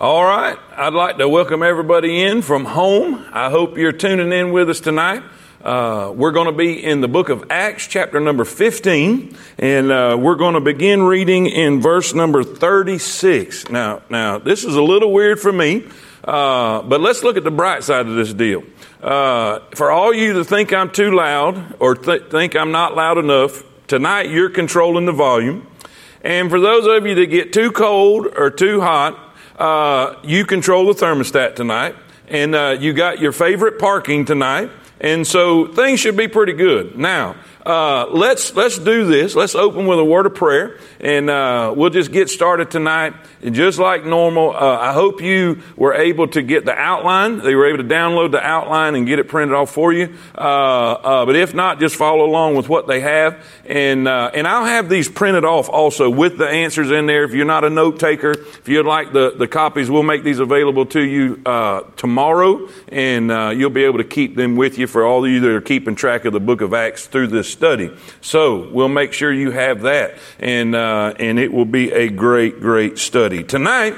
All right. I'd like to welcome everybody in from home. I hope you're tuning in with us tonight. Uh, we're going to be in the book of Acts, chapter number 15, and uh, we're going to begin reading in verse number 36. Now, now this is a little weird for me, uh, but let's look at the bright side of this deal. Uh, for all you that think I'm too loud or th- think I'm not loud enough, tonight you're controlling the volume. And for those of you that get too cold or too hot, uh, you control the thermostat tonight, and uh, you got your favorite parking tonight, and so things should be pretty good. Now, uh, let's let's do this. Let's open with a word of prayer, and uh, we'll just get started tonight. And just like normal, uh, I hope you were able to get the outline. They were able to download the outline and get it printed off for you. Uh, uh, but if not, just follow along with what they have, and uh, and I'll have these printed off also with the answers in there. If you're not a note taker, if you'd like the the copies, we'll make these available to you tomorrow, and you'll be able to keep them with you for all of you that are keeping track of the Book of Acts through this study. So we'll make sure you have that, and uh, and it will be a great, great study tonight.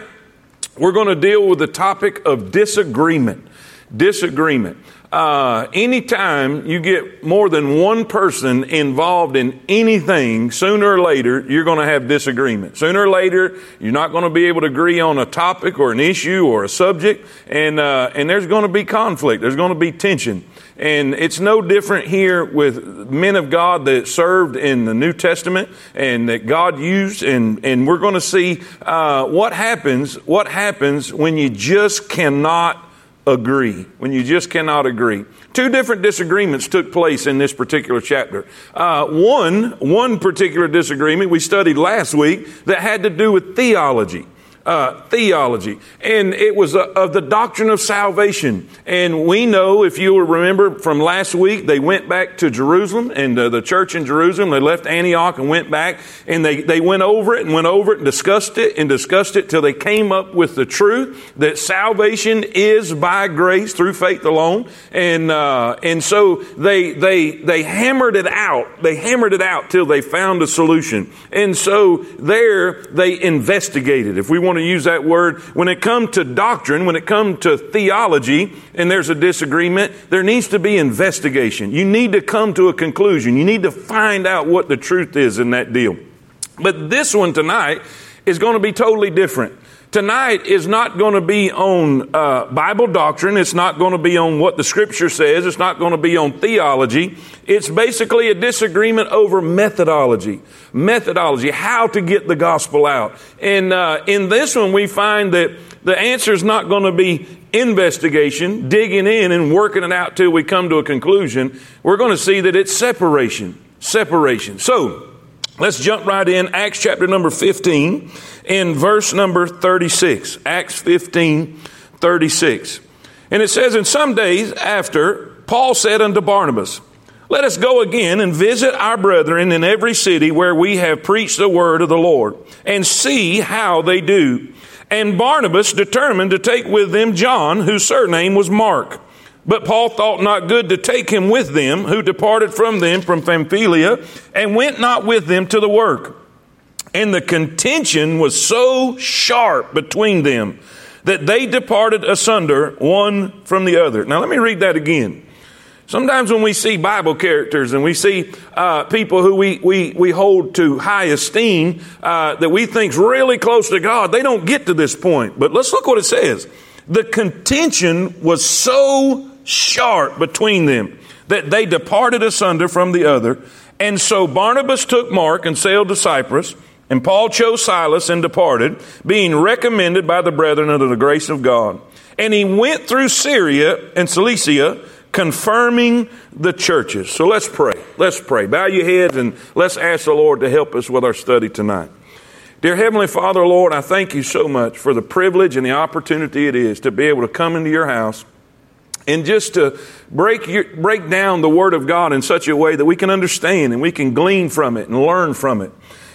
We're going to deal with the topic of disagreement. Disagreement. Uh, anytime you get more than one person involved in anything, sooner or later, you're going to have disagreement. Sooner or later, you're not going to be able to agree on a topic or an issue or a subject, and, uh, and there's going to be conflict. There's going to be tension. And it's no different here with men of God that served in the New Testament and that God used. And, and we're going to see uh, what happens, what happens when you just cannot agree, when you just cannot agree. Two different disagreements took place in this particular chapter. Uh, one, one particular disagreement we studied last week that had to do with theology uh, theology, and it was uh, of the doctrine of salvation. And we know, if you will remember from last week, they went back to Jerusalem and uh, the church in Jerusalem. They left Antioch and went back, and they they went over it and went over it and discussed it and discussed it till they came up with the truth that salvation is by grace through faith alone. And uh, and so they they they hammered it out. They hammered it out till they found a solution. And so there they investigated. If we want to use that word. When it comes to doctrine, when it comes to theology, and there's a disagreement, there needs to be investigation. You need to come to a conclusion. You need to find out what the truth is in that deal. But this one tonight is going to be totally different. Tonight is not going to be on uh, Bible doctrine. It's not going to be on what the Scripture says. It's not going to be on theology. It's basically a disagreement over methodology. Methodology, how to get the gospel out. And uh, in this one, we find that the answer is not going to be investigation, digging in and working it out till we come to a conclusion. We're going to see that it's separation. Separation. So, Let's jump right in. Acts chapter number 15 in verse number 36. Acts 15, 36. And it says, In some days after, Paul said unto Barnabas, Let us go again and visit our brethren in every city where we have preached the word of the Lord, and see how they do. And Barnabas determined to take with them John, whose surname was Mark. But Paul thought not good to take him with them, who departed from them from Pamphylia, and went not with them to the work. And the contention was so sharp between them that they departed asunder one from the other. Now, let me read that again. Sometimes when we see Bible characters and we see uh, people who we, we, we hold to high esteem uh, that we think's really close to God, they don't get to this point. But let's look what it says. The contention was so sharp between them that they departed asunder from the other. And so Barnabas took Mark and sailed to Cyprus, and Paul chose Silas and departed, being recommended by the brethren under the grace of God. And he went through Syria and Cilicia, confirming the churches. So let's pray. Let's pray. Bow your heads and let's ask the Lord to help us with our study tonight. Dear Heavenly Father, Lord, I thank you so much for the privilege and the opportunity it is to be able to come into your house and just to break, your, break down the Word of God in such a way that we can understand and we can glean from it and learn from it.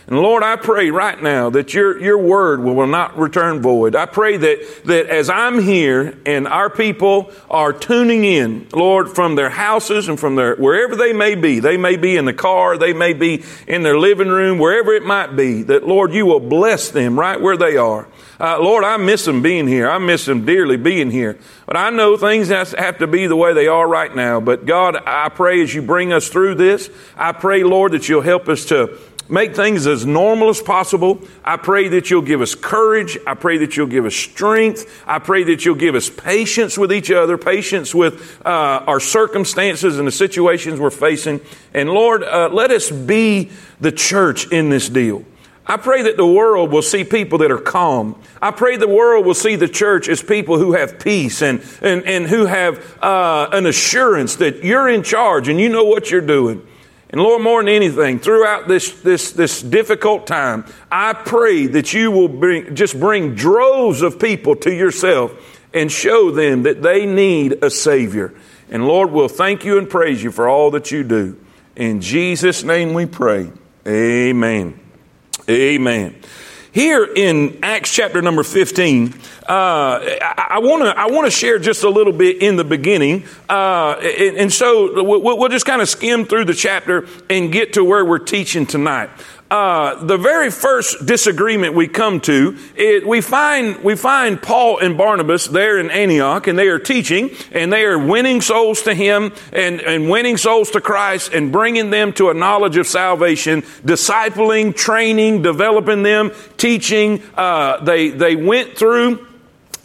And Lord, I pray right now that your, your word will not return void. I pray that, that as I'm here and our people are tuning in, Lord, from their houses and from their, wherever they may be, they may be in the car, they may be in their living room, wherever it might be, that Lord, you will bless them right where they are. Uh, Lord, I miss them being here. I miss them dearly being here. But I know things have to be the way they are right now. But God, I pray as you bring us through this, I pray, Lord, that you'll help us to make things as normal as possible. I pray that you'll give us courage. I pray that you'll give us strength. I pray that you'll give us patience with each other, patience with uh, our circumstances and the situations we're facing. And Lord, uh, let us be the church in this deal. I pray that the world will see people that are calm. I pray the world will see the church as people who have peace and, and, and who have uh, an assurance that you're in charge and you know what you're doing. And Lord, more than anything, throughout this, this, this difficult time, I pray that you will bring, just bring droves of people to yourself and show them that they need a Savior. And Lord, we'll thank you and praise you for all that you do. In Jesus' name we pray. Amen. Amen. Here in Acts chapter number 15, uh, I want to I want to share just a little bit in the beginning, uh, and, and, so we'll, we'll just kind of skim through the chapter and get to where we're teaching tonight uh, the very first disagreement we come to, it, we find we find Paul and Barnabas there in Antioch, and they are teaching, and they are winning souls to Him, and, and winning souls to Christ, and bringing them to a knowledge of salvation, discipling, training, developing them, teaching. Uh, they they went through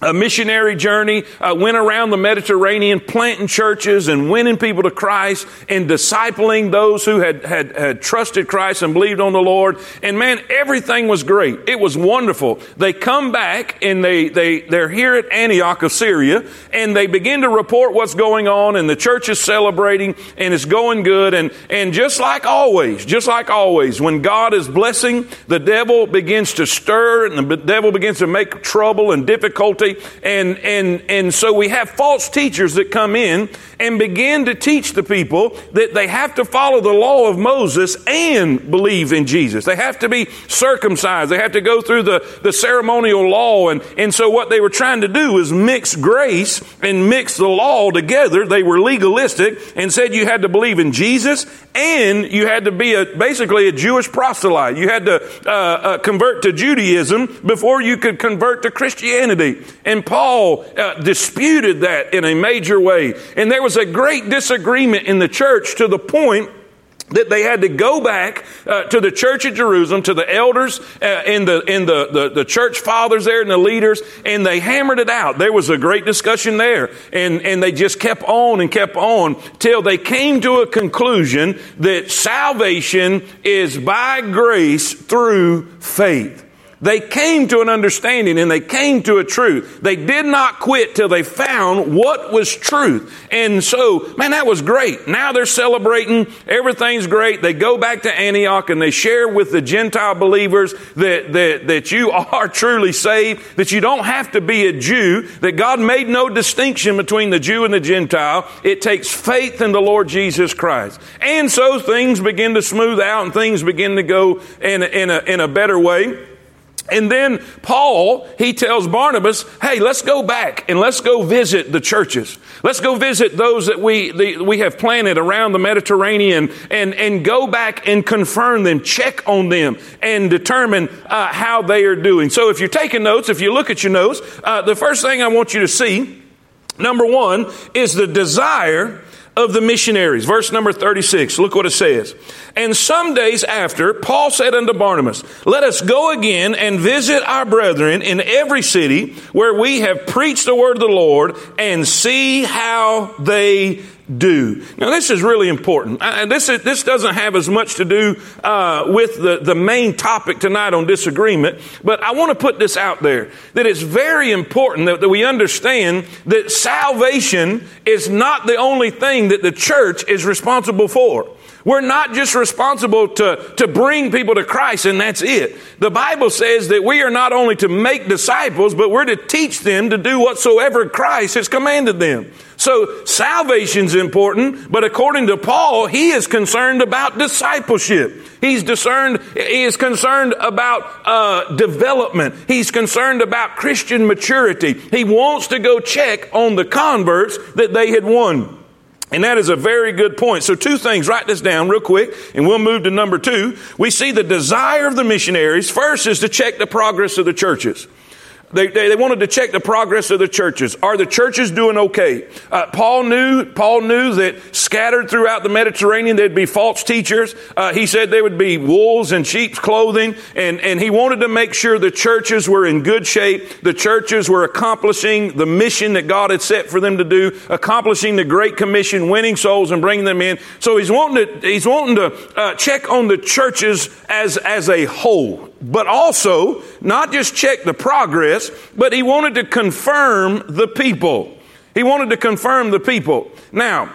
a missionary journey, uh, went around the Mediterranean planting churches and winning people to Christ and discipling those who had, had, had trusted Christ and believed on the Lord. And man, everything was great. It was wonderful. They come back and they, they, they're here at Antioch of Syria and they begin to report what's going on and the church is celebrating and it's going good. And, and just like always, just like always, when God is blessing, the devil begins to stir and the devil begins to make trouble and difficulty and, and, and so we have false teachers that come in and begin to teach the people that they have to follow the law of Moses and believe in Jesus. They have to be circumcised. They have to go through the, the ceremonial law. And, and so what they were trying to do is mix grace and mix the law together. They were legalistic and said you had to believe in Jesus and you had to be a, basically a Jewish proselyte. You had to uh, uh, convert to Judaism before you could convert to Christianity. And Paul uh, disputed that in a major way. And there was a great disagreement in the church to the point that they had to go back uh, to the church at Jerusalem, to the elders uh, and, the, and the, the, the, church fathers there and the leaders, and they hammered it out. There was a great discussion there, and, and they just kept on and kept on till they came to a conclusion that salvation is by grace through faith. They came to an understanding and they came to a truth. They did not quit till they found what was truth. And so, man, that was great. Now they're celebrating. Everything's great. They go back to Antioch and they share with the Gentile believers that, that, that you are truly saved, that you don't have to be a Jew, that God made no distinction between the Jew and the Gentile. It takes faith in the Lord Jesus Christ. And so things begin to smooth out and things begin to go in in a, in a better way. And then Paul, he tells Barnabas, hey, let's go back and let's go visit the churches. Let's go visit those that we, the, we have planted around the Mediterranean and, and go back and confirm them, check on them, and determine uh, how they are doing. So if you're taking notes, if you look at your notes, uh, the first thing I want you to see, number one, is the desire of the missionaries. Verse number 36, look what it says. And some days after, Paul said unto Barnabas, Let us go again and visit our brethren in every city where we have preached the word of the Lord and see how they do. Now, this is really important. Uh, this, is, this doesn't have as much to do uh, with the, the main topic tonight on disagreement, but I want to put this out there that it's very important that, that we understand that salvation is not the only thing that the church is responsible for. We're not just responsible to, to bring people to Christ and that's it. The Bible says that we are not only to make disciples, but we're to teach them to do whatsoever Christ has commanded them. So salvation's important, but according to Paul, he is concerned about discipleship. He's discerned, he is concerned about uh, development. He's concerned about Christian maturity. He wants to go check on the converts that they had won. And that is a very good point. So two things, write this down real quick and we'll move to number two. We see the desire of the missionaries first is to check the progress of the churches. They, they, they, wanted to check the progress of the churches. Are the churches doing okay? Uh, Paul knew Paul knew that scattered throughout the Mediterranean there'd be false teachers. Uh, he said there would be wolves in sheep's clothing, and and he wanted to make sure the churches were in good shape. The churches were accomplishing the mission that God had set for them to do, accomplishing the Great Commission, winning souls and bringing them in. So he's wanting to he's wanting to uh, check on the churches as as a whole but also not just check the progress, but he wanted to confirm the people. He wanted to confirm the people. Now,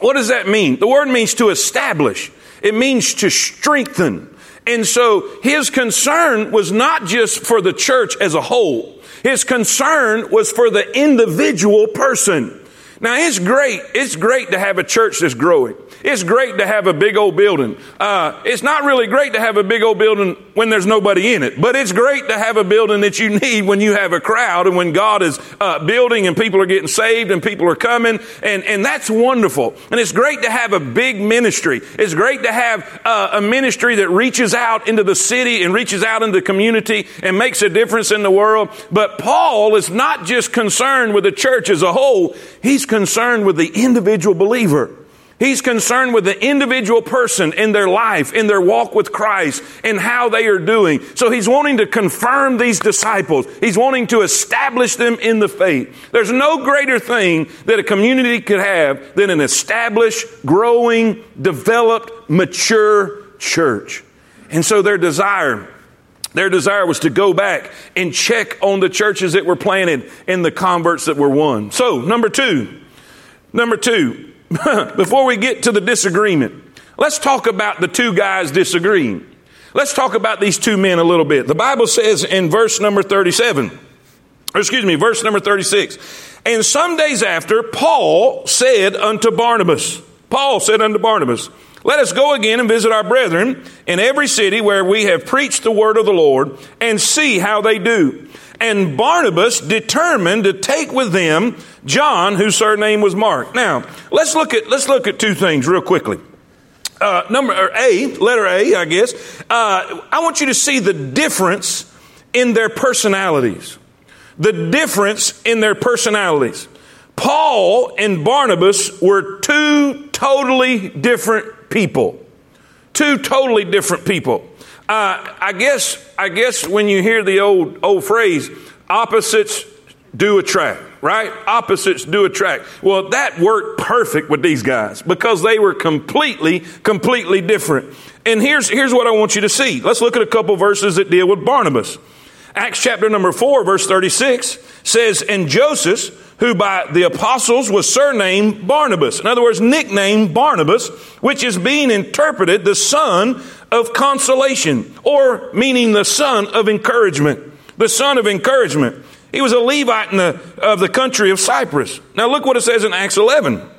what does that mean? The word means to establish. It means to strengthen. And so his concern was not just for the church as a whole. His concern was for the individual person. Now it's great. It's great to have a church that's growing. It's great to have a big old building. Uh, it's not really great to have a big old building when there's nobody in it, but it's great to have a building that you need when you have a crowd and when God is uh, building and people are getting saved and people are coming, and and that's wonderful. And it's great to have a big ministry. It's great to have uh, a ministry that reaches out into the city and reaches out into the community and makes a difference in the world. But Paul is not just concerned with the church as a whole; he's concerned with the individual believer. He's concerned with the individual person in their life, in their walk with Christ, and how they are doing. So he's wanting to confirm these disciples. He's wanting to establish them in the faith. There's no greater thing that a community could have than an established, growing, developed, mature church. And so their desire their desire was to go back and check on the churches that were planted and the converts that were won. So, number two, number two, before we get to the disagreement, let's talk about the two guys disagreeing. Let's talk about these two men a little bit. The Bible says in verse number 37, or excuse me, verse number 36, and some days after, Paul said unto Barnabas, Paul said unto Barnabas, let us go again and visit our brethren in every city where we have preached the word of the Lord and see how they do. And Barnabas determined to take with them John, whose surname was Mark. Now, let's look at, let's look at two things real quickly. Uh, number A, letter A, I guess. Uh, I want you to see the difference in their personalities. The difference in their personalities. Paul and Barnabas were two totally different people. Two totally different people. Uh, I guess, I guess when you hear the old, old phrase, opposites do attract, right? Opposites do attract. Well, that worked perfect with these guys because they were completely, completely different. And here's, here's what I want you to see. Let's look at a couple verses that deal with Barnabas. Acts chapter number 4, verse 36 says, And Joseph, who by the apostles was surnamed Barnabas, in other words, nicknamed Barnabas, which is being interpreted the son of consolation, or meaning the son of encouragement. The son of encouragement. He was a Levite the, of the country of Cyprus. Now look what it says in Acts 11.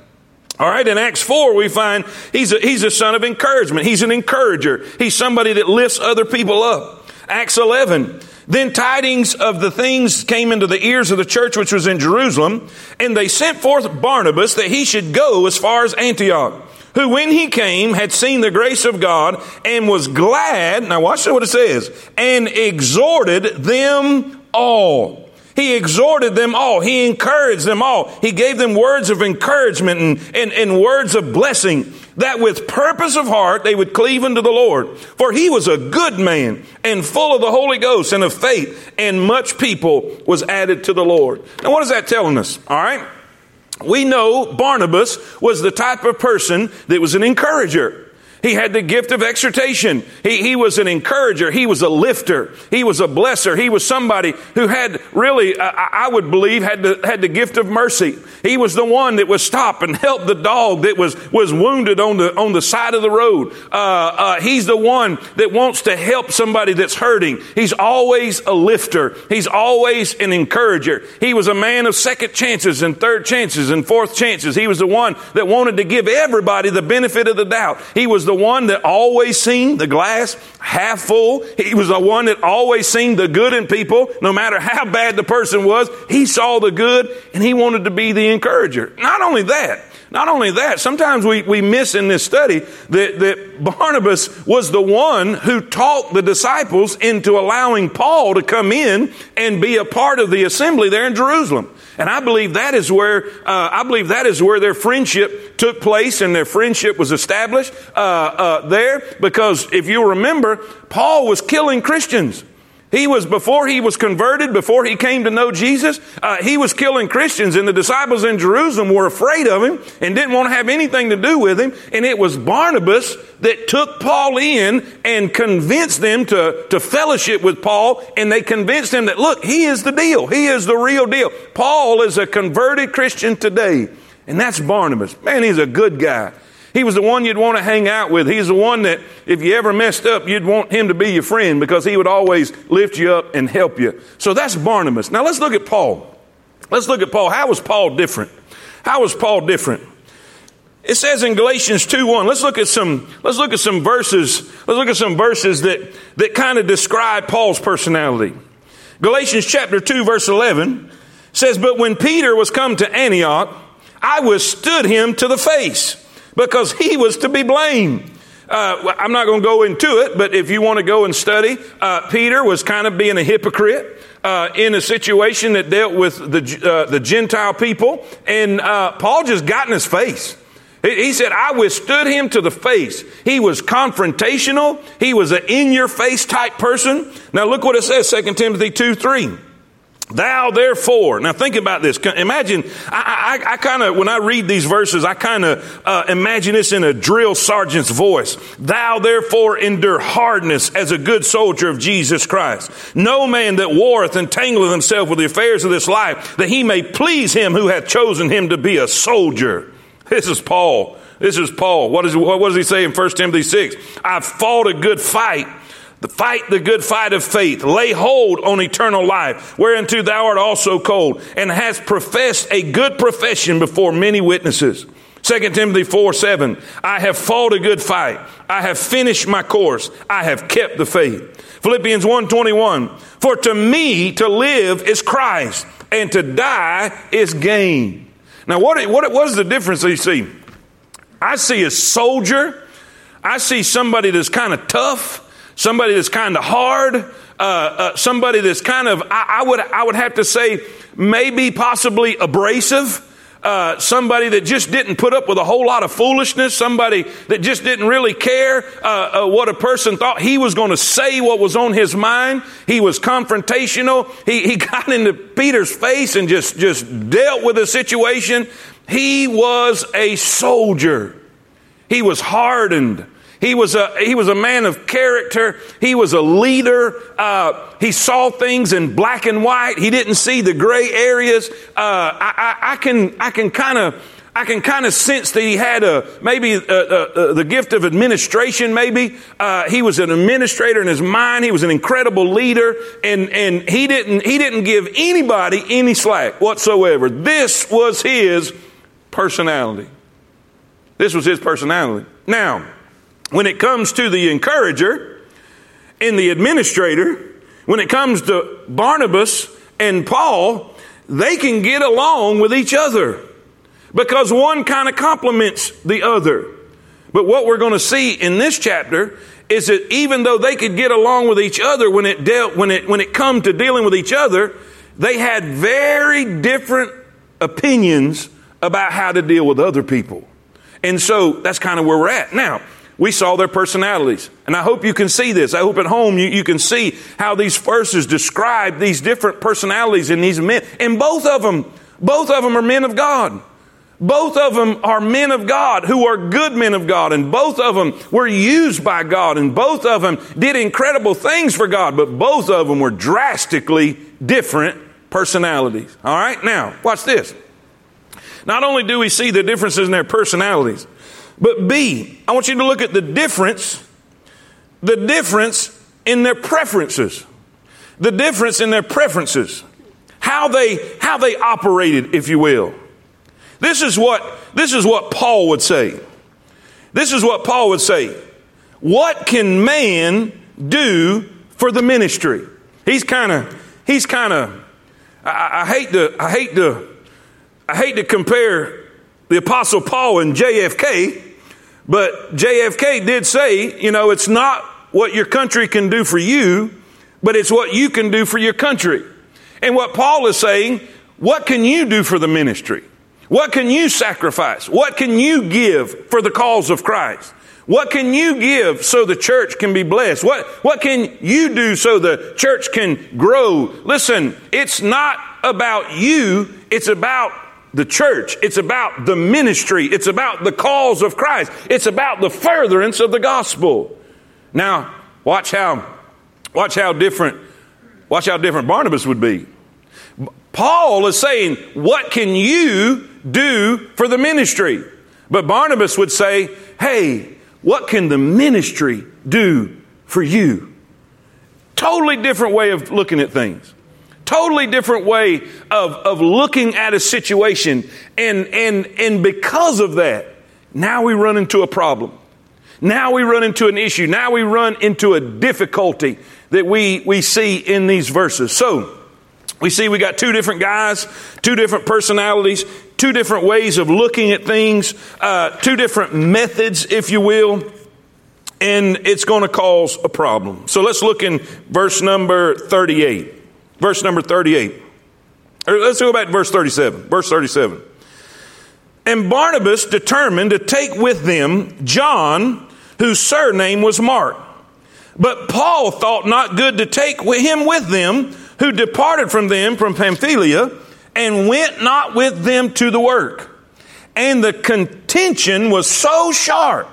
All right, in Acts 4, we find he's a, he's a son of encouragement. He's an encourager. He's somebody that lifts other people up. Acts 11, then tidings of the things came into the ears of the church which was in Jerusalem, and they sent forth Barnabas that he should go as far as Antioch, who when he came had seen the grace of God and was glad, now watch what it says, and exhorted them all. He exhorted them all. He encouraged them all. He gave them words of encouragement and, and, and words of blessing that with purpose of heart they would cleave unto the Lord. For he was a good man and full of the Holy Ghost and of faith, and much people was added to the Lord. Now, what is that telling us? All right. We know Barnabas was the type of person that was an encourager. He had the gift of exhortation. He, he was an encourager. He was a lifter. He was a blesser. He was somebody who had really, uh, I would believe, had the, had the gift of mercy. He was the one that would stop and help the dog that was, was wounded on the, on the side of the road. Uh, uh, he's the one that wants to help somebody that's hurting. He's always a lifter. He's always an encourager. He was a man of second chances and third chances and fourth chances. He was the one that wanted to give everybody the benefit of the doubt. He was the one that always seen the glass half full. He was the one that always seen the good in people, no matter how bad the person was. He saw the good and he wanted to be the encourager. Not only that, not only that, sometimes we, we miss in this study that, that Barnabas was the one who talked the disciples into allowing Paul to come in and be a part of the assembly there in Jerusalem. And I believe that is where uh, I believe that is where their friendship took place and their friendship was established uh, uh, there. Because if you remember, Paul was killing Christians. He was, before he was converted, before he came to know Jesus, uh, he was killing Christians, and the disciples in Jerusalem were afraid of him and didn't want to have anything to do with him. And it was Barnabas that took Paul in and convinced them to, to fellowship with Paul, and they convinced him that, look, he is the deal. He is the real deal. Paul is a converted Christian today, and that's Barnabas. Man, he's a good guy. He was the one you'd want to hang out with. He's the one that if you ever messed up, you'd want him to be your friend because he would always lift you up and help you. So that's Barnabas. Now let's look at Paul. Let's look at Paul. How was Paul different? How was Paul different? It says in Galatians 2 1, let's look at some, let's look at some verses, let's look at some verses that, that kind of describe Paul's personality. Galatians chapter 2 verse 11 says, But when Peter was come to Antioch, I withstood him to the face because he was to be blamed. Uh, I'm not going to go into it, but if you want to go and study, uh, Peter was kind of being a hypocrite. Uh, in a situation that dealt with the, uh, the Gentile people, and uh, Paul just got in his face. He said, I withstood him to the face. He was confrontational. He was an in your face type person. Now look what it says, 2 Timothy 2 3. Thou therefore, now think about this. Imagine, I, I, I kind of, when I read these verses, I kind of uh, imagine this in a drill sergeant's voice. Thou therefore endure hardness as a good soldier of Jesus Christ. No man that warreth entangleth himself with the affairs of this life, that he may please him who hath chosen him to be a soldier. This is Paul. This is Paul. What, is, what does he say in 1 Timothy 6? I've fought a good fight. The fight the good fight of faith. Lay hold on eternal life, whereunto thou art also called, and hast professed a good profession before many witnesses. 2 Timothy 4 7. I have fought a good fight. I have finished my course. I have kept the faith. Philippians 1 21. For to me to live is Christ, and to die is gain. Now, what, what, what is the difference you see? I see a soldier. I see somebody that's kind of tough somebody that's kind of hard, uh, uh, somebody that's kind of, I, I, would, I would have to say, maybe possibly abrasive. Uh, somebody that just didn't put up with a whole lot of foolishness, somebody that just didn't really care uh, uh, what a person thought. He was going to say what was on his mind. He was confrontational. He, he got into Peter's face and just, just dealt with the situation. He was a soldier. He was hardened. He was a, he was a man of character. He was a leader. Uh, he saw things in black and white. He didn't see the gray areas. Uh, I, I, I, can, I can kind of, I can kind of sense that he had a maybe a, a, a, the gift of administration. Maybe uh, he was an administrator in his mind. He was an incredible leader, and and he didn't he didn't give anybody any slack whatsoever. This was his personality. This was his personality. Now, when it comes to the encourager and the administrator, when it comes to Barnabas and Paul, they can get along with each other because one kind of complements the other. But what we're going to see in this chapter is that even though they could get along with each other when it dealt when it when it come to dealing with each other, they had very different opinions about how to deal with other people. And so that's kind of where we're at. Now, we saw their personalities. And I hope you can see this. I hope at home you, you can see how these verses describe these different personalities in these men. And both of them, both of them are men of God. Both of them are men of God who are good men of God, and both of them were used by God, and both of them did incredible things for God, but both of them were drastically different personalities. All right, now, watch this. Not only do we see the differences in their personalities, but B, I want you to look at the difference, the difference in their preferences. The difference in their preferences. How they, how they operated, if you will. This is what, this is what Paul would say. This is what Paul would say. What can man do for the ministry? He's kind of, he's kind of, I, I hate to, I hate to, I hate to compare the apostle Paul and JFK, but JFK did say, you know, it's not what your country can do for you, but it's what you can do for your country. And what Paul is saying, what can you do for the ministry? What can you sacrifice? What can you give for the cause of Christ? What can you give so the church can be blessed? What, what can you do so the church can grow? Listen, it's not about you, it's about the church. It's about the ministry. It's about the cause of Christ. It's about the furtherance of the gospel. Now, watch how, watch how different, watch how different Barnabas would be. Paul is saying, what can you do for the ministry? But Barnabas would say, hey, what can the ministry do for you? Totally different way of looking at things. Totally different way of, of looking at a situation. And, and, and because of that, now we run into a problem. Now we run into an issue. Now we run into a difficulty that we, we see in these verses. So, we see we got two different guys, two different personalities, two different ways of looking at things, uh, two different methods, if you will, and it's going to cause a problem. So let's look in verse number 38. Verse number 38. Or let's go back to verse 37. Verse 37. And Barnabas determined to take with them John, whose surname was Mark. But Paul thought not good to take him with them, who departed from them from Pamphylia, and went not with them to the work. And the contention was so sharp,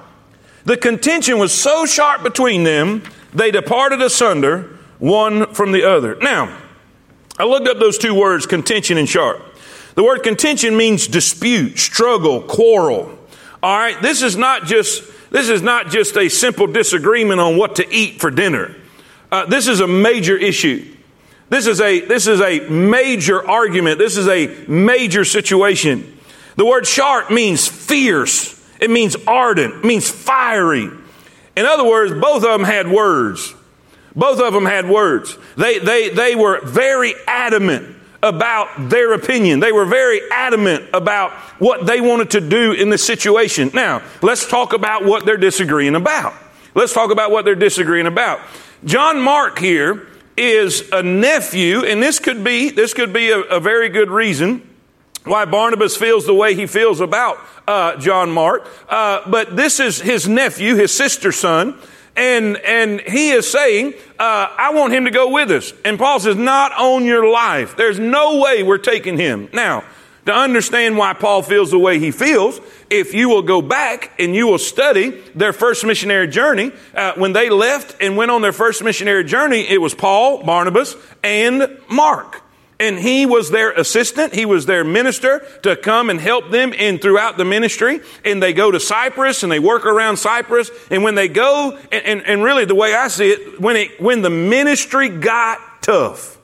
the contention was so sharp between them, they departed asunder, one from the other. Now, I looked up those two words, contention and sharp. The word contention means dispute, struggle, quarrel. All right, this is not just this is not just a simple disagreement on what to eat for dinner. Uh, this is a major issue. This is a this is a major argument. This is a major situation. The word sharp means fierce. It means ardent. It means fiery. In other words, both of them had words. Both of them had words. They, they, they were very adamant about their opinion. They were very adamant about what they wanted to do in the situation. Now, let's talk about what they're disagreeing about. Let's talk about what they're disagreeing about. John Mark here is a nephew, and this could be, this could be a, a very good reason why Barnabas feels the way he feels about uh, John Mark. Uh, but this is his nephew, his sister's son. And, and he is saying, uh, I want him to go with us. And Paul says, not on your life. There's no way we're taking him. Now, to understand why Paul feels the way he feels, if you will go back and you will study their first missionary journey, uh, when they left and went on their first missionary journey, it was Paul, Barnabas, and Mark and he was their assistant. He was their minister to come and help them in throughout the ministry. And they go to Cyprus and they work around Cyprus. And when they go, and, and, and really the way I see it, when it, when the ministry got tough,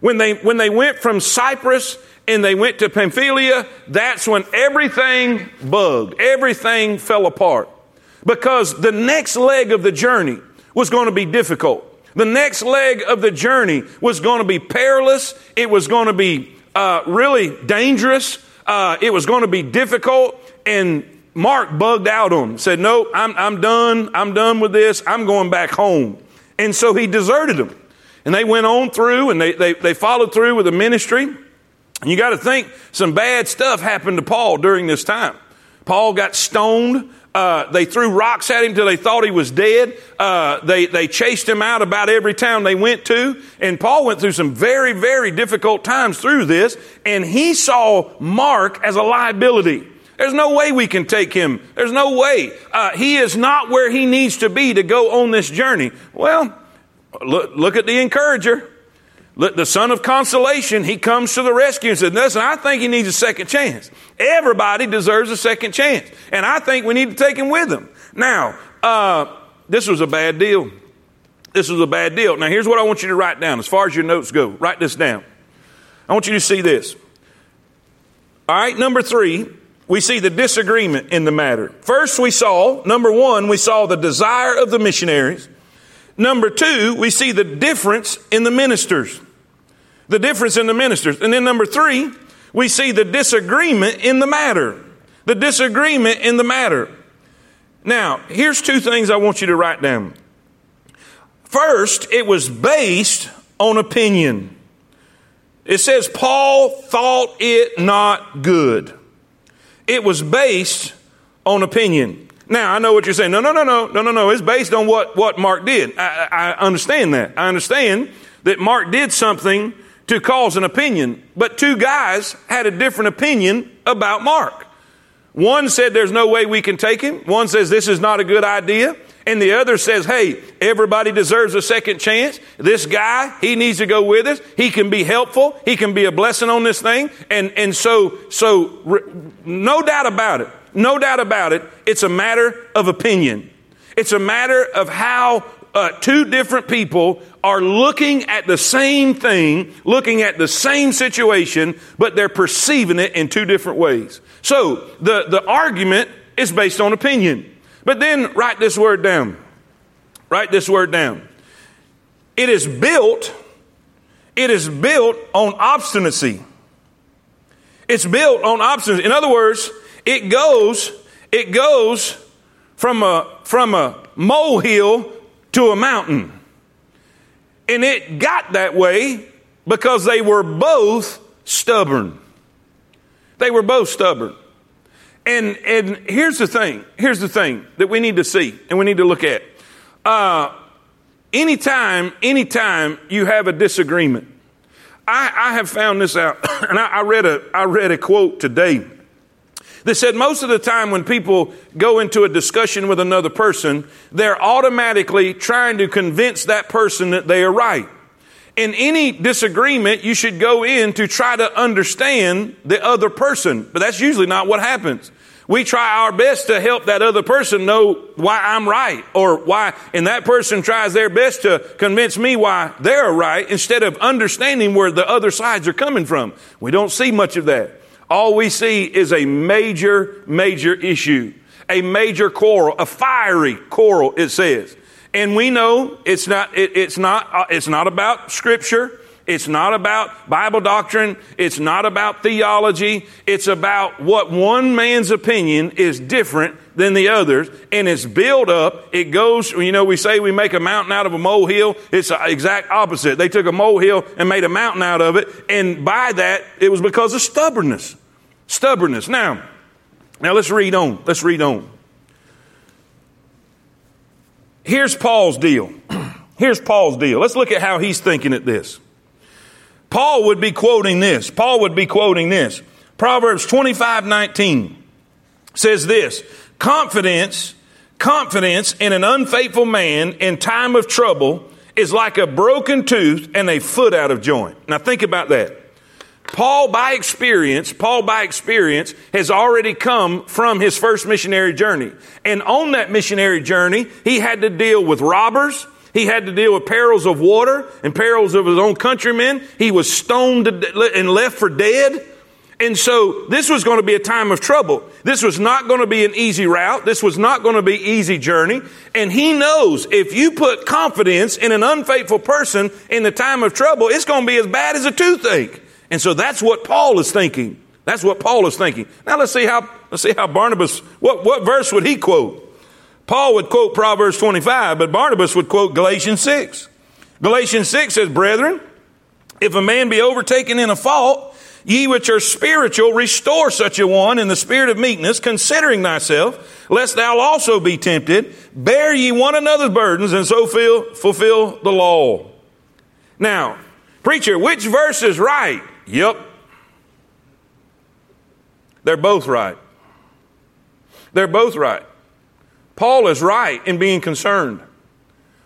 when they, when they went from Cyprus and they went to Pamphylia, that's when everything bugged. Everything fell apart. Because the next leg of the journey was going to be difficult. The next leg of the journey was going to be perilous. It was going to be uh, really dangerous. Uh, it was going to be difficult. And Mark bugged out on him, said, No, I'm, I'm done. I'm done with this. I'm going back home. And so he deserted them. And they went on through and they, they, they followed through with the ministry. And you got to think some bad stuff happened to Paul during this time. Paul got stoned Uh, they threw rocks at him till they thought he was dead. Uh, they, they chased him out about every town they went to. And Paul went through some very, very difficult times through this. And he saw Mark as a liability. There's no way we can take him. There's no way. Uh, he is not where he needs to be to go on this journey. Well, look, look at the encourager. The son of consolation, he comes to the rescue and says, listen, I think he needs a second chance. Everybody deserves a second chance. And I think we need to take him with him. Now, uh, this was a bad deal. This was a bad deal. Now, here's what I want you to write down as far as your notes go. Write this down. I want you to see this. All right, number three, we see the disagreement in the matter. First, we saw, number one, we saw the desire of the missionaries. Number two, we see the difference in the ministers. The difference in the ministers. And then number three, we see the disagreement in the matter. The disagreement in the matter. Now, here's two things I want you to write down. First, it was based on opinion. It says Paul thought it not good. It was based on opinion. Now, I know what you're saying. No, no, no, no, no, no, no. It's based on what, what Mark did. I, I understand that. I understand that Mark did something to cause an opinion, but two guys had a different opinion about Mark. One said there's no way we can take him. One says this is not a good idea. And the other says, hey, everybody deserves a second chance. This guy, he needs to go with us. He can be helpful. He can be a blessing on this thing. And, and so, so, no doubt about it. No doubt about it. It's a matter of opinion. It's a matter of how uh, two different people are looking at the same thing, looking at the same situation, but they're perceiving it in two different ways. So the, the argument is based on opinion. But then write this word down. Write this word down. It is built, it is built on obstinacy. It's built on obstinacy. In other words, it goes, it goes from a, from a molehill to a mountain. And it got that way because they were both stubborn. They were both stubborn. And, and here's the thing. Here's the thing that we need to see and we need to look at. Uh, anytime, anytime you have a disagreement, I, I have found this out, and I, I, read a, I read a quote today that said most of the time when people go into a discussion with another person, they're automatically trying to convince that person that they are right. In any disagreement, you should go in to try to understand the other person, but that's usually not what happens. We try our best to help that other person know why I'm right or why, and that person tries their best to convince me why they're right instead of understanding where the other sides are coming from. We don't see much of that. All we see is a major, major issue, a major quarrel, a fiery quarrel, it says. And we know it's not, it, it's not, uh, it's not about scripture. It's not about Bible doctrine. It's not about theology. It's about what one man's opinion is different than the others and it's built up. It goes, you know, we say we make a mountain out of a molehill. It's the exact opposite. They took a molehill and made a mountain out of it. And by that, it was because of stubbornness. Stubbornness. Now, now let's read on. Let's read on. Here's Paul's deal. Here's Paul's deal. Let's look at how he's thinking at this. Paul would be quoting this. Paul would be quoting this. Proverbs 25 19 says this Confidence, confidence in an unfaithful man in time of trouble is like a broken tooth and a foot out of joint. Now think about that. Paul, by experience, Paul, by experience, has already come from his first missionary journey. And on that missionary journey, he had to deal with robbers. He had to deal with perils of water and perils of his own countrymen. He was stoned and left for dead. And so this was going to be a time of trouble. This was not going to be an easy route. This was not going to be easy journey. And he knows if you put confidence in an unfaithful person in the time of trouble, it's going to be as bad as a toothache. And so that's what Paul is thinking. That's what Paul is thinking. Now let's see how let's see how Barnabas what what verse would he quote? Paul would quote Proverbs 25, but Barnabas would quote Galatians 6. Galatians 6 says, Brethren, if a man be overtaken in a fault, Ye which are spiritual, restore such a one in the spirit of meekness, considering thyself, lest thou also be tempted. Bear ye one another's burdens, and so feel, fulfill the law. Now, preacher, which verse is right? Yep. They're both right. They're both right. Paul is right in being concerned.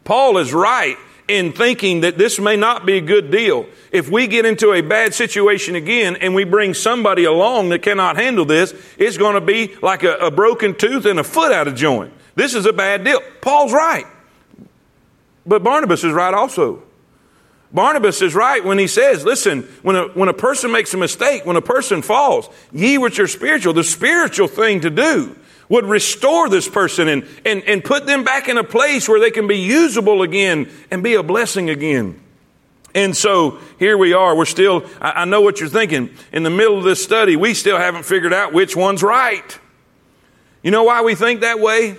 Paul is right in thinking that this may not be a good deal. If we get into a bad situation again and we bring somebody along that cannot handle this, it's going to be like a, a broken tooth and a foot out of joint. This is a bad deal. Paul's right. But Barnabas is right also. Barnabas is right when he says, listen, when a, when a person makes a mistake, when a person falls, ye which are spiritual, the spiritual thing to do would restore this person and, and, and put them back in a place where they can be usable again and be a blessing again. And so here we are. We're still, I, I know what you're thinking. In the middle of this study, we still haven't figured out which one's right. You know why we think that way?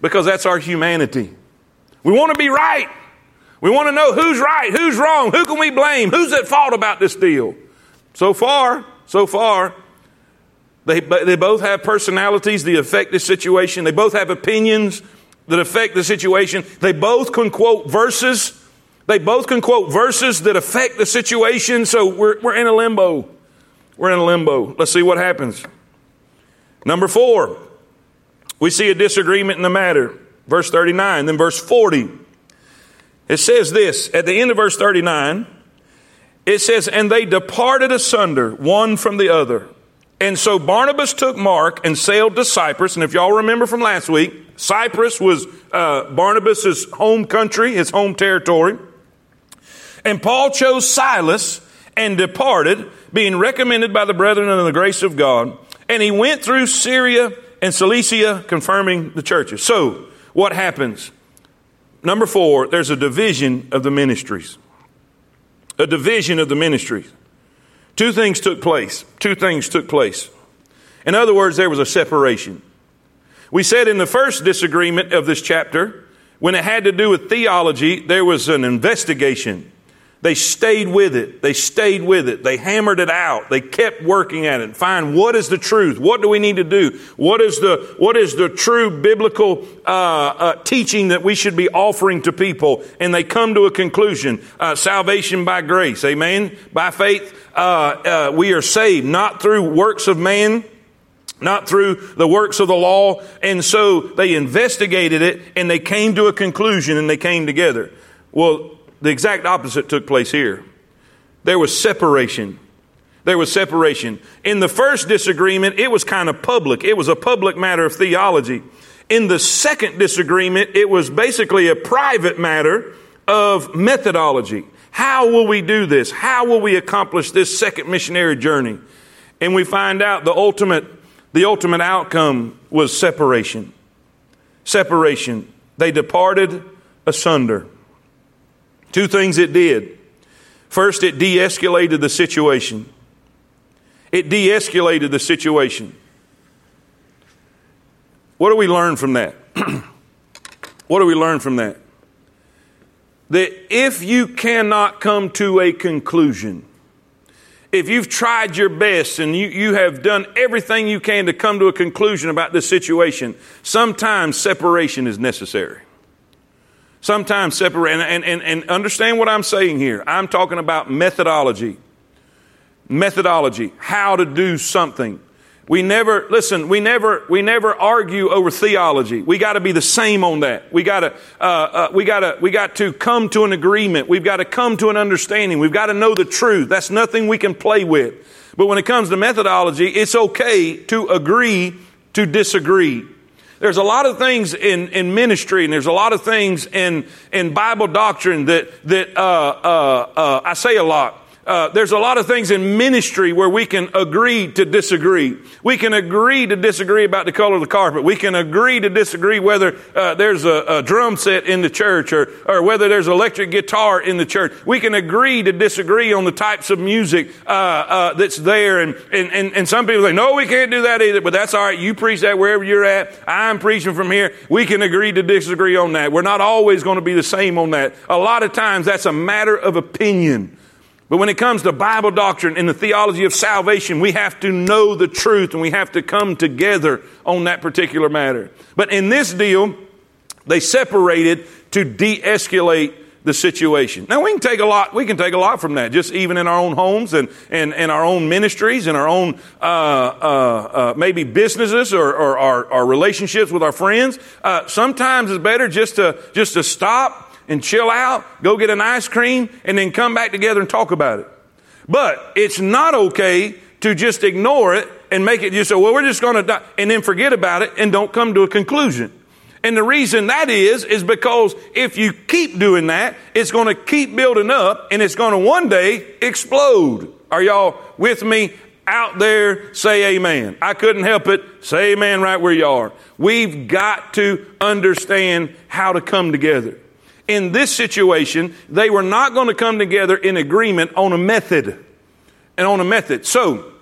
Because that's our humanity. We want to be right. We want to know who's right, who's wrong, who can we blame, who's at fault about this deal. So far, so far, they, they both have personalities that affect the situation. They both have opinions that affect the situation. They both can quote verses. They both can quote verses that affect the situation. So we're, we're in a limbo. We're in a limbo. Let's see what happens. Number four, we see a disagreement in the matter. Verse 39, then verse 40. It says this at the end of verse 39, it says, And they departed asunder, one from the other. And so Barnabas took Mark and sailed to Cyprus. And if y'all remember from last week, Cyprus was uh, Barnabas' home country, his home territory. And Paul chose Silas and departed, being recommended by the brethren in the grace of God. And he went through Syria and Cilicia, confirming the churches. So, what happens? Number four, there's a division of the ministries. A division of the ministries. Two things took place. Two things took place. In other words, there was a separation. We said in the first disagreement of this chapter, when it had to do with theology, there was an investigation. They stayed with it. They stayed with it. They hammered it out. They kept working at it. Find what is the truth? What do we need to do? What is the, what is the true biblical uh, uh, teaching that we should be offering to people? And they come to a conclusion. Uh, salvation by grace. Amen. By faith, uh, uh, we are saved, not through works of man, not through the works of the law. And so they investigated it and they came to a conclusion and they came together. Well, the exact opposite took place here. There was separation. There was separation. In the first disagreement, it was kind of public. It was a public matter of theology. In the second disagreement, it was basically a private matter of methodology. How will we do this? How will we accomplish this second missionary journey? And we find out the ultimate, the ultimate outcome was separation. Separation. They departed asunder. Two things it did. First, it de escalated the situation. It de escalated the situation. What do we learn from that? what do we learn from that? That if you cannot come to a conclusion, if you've tried your best and you, you have done everything you can to come to a conclusion about this situation, sometimes separation is necessary. Sometimes separate, and, and, and understand what I'm saying here. I'm talking about methodology. Methodology, how to do something. We never, listen, we never, we never argue over theology. We got to be the same on that. We got to, uh, uh, we got to, we got to come to an agreement. We've got to come to an understanding. We've got to know the truth. That's nothing we can play with. But when it comes to methodology, it's okay to agree to disagree. There's a lot of things in, in ministry and there's a lot of things in, in Bible doctrine that, that uh, uh, uh, I say a lot uh, there's a lot of things in ministry where we can agree to disagree. We can agree to disagree about the color of the carpet. We can agree to disagree whether uh, there's a, a, drum set in the church or, or whether there's electric guitar in the church. We can agree to disagree on the types of music uh, uh that's there. And, and, and, and some people say, no, we can't do that either, but that's all right. You preach that wherever you're at. I'm preaching from here. We can agree to disagree on that. We're not always going to be the same on that. A lot of times that's a matter of opinion. But when it comes to Bible doctrine and the theology of salvation, we have to know the truth and we have to come together on that particular matter. But in this deal, they separated to de-escalate the situation. Now we can take a lot, we can take a lot from that, just even in our own homes and, and, and our own ministries and our own, uh, uh, uh, maybe businesses or, or our, our, relationships with our friends. Uh, sometimes it's better just to, just to stop and chill out, go get an ice cream and then come back together and talk about it. But it's not okay to just ignore it and make it just say, well, we're just going to die and then forget about it and don't come to a conclusion. And the reason that is, is because if you keep doing that, it's going to keep building up and it's going to one day explode. Are y'all with me? Out there, say amen. I couldn't help it. Say amen right where you are. We've got to understand how to come together. In this situation, they were not going to come together in agreement on a method and on a method. So,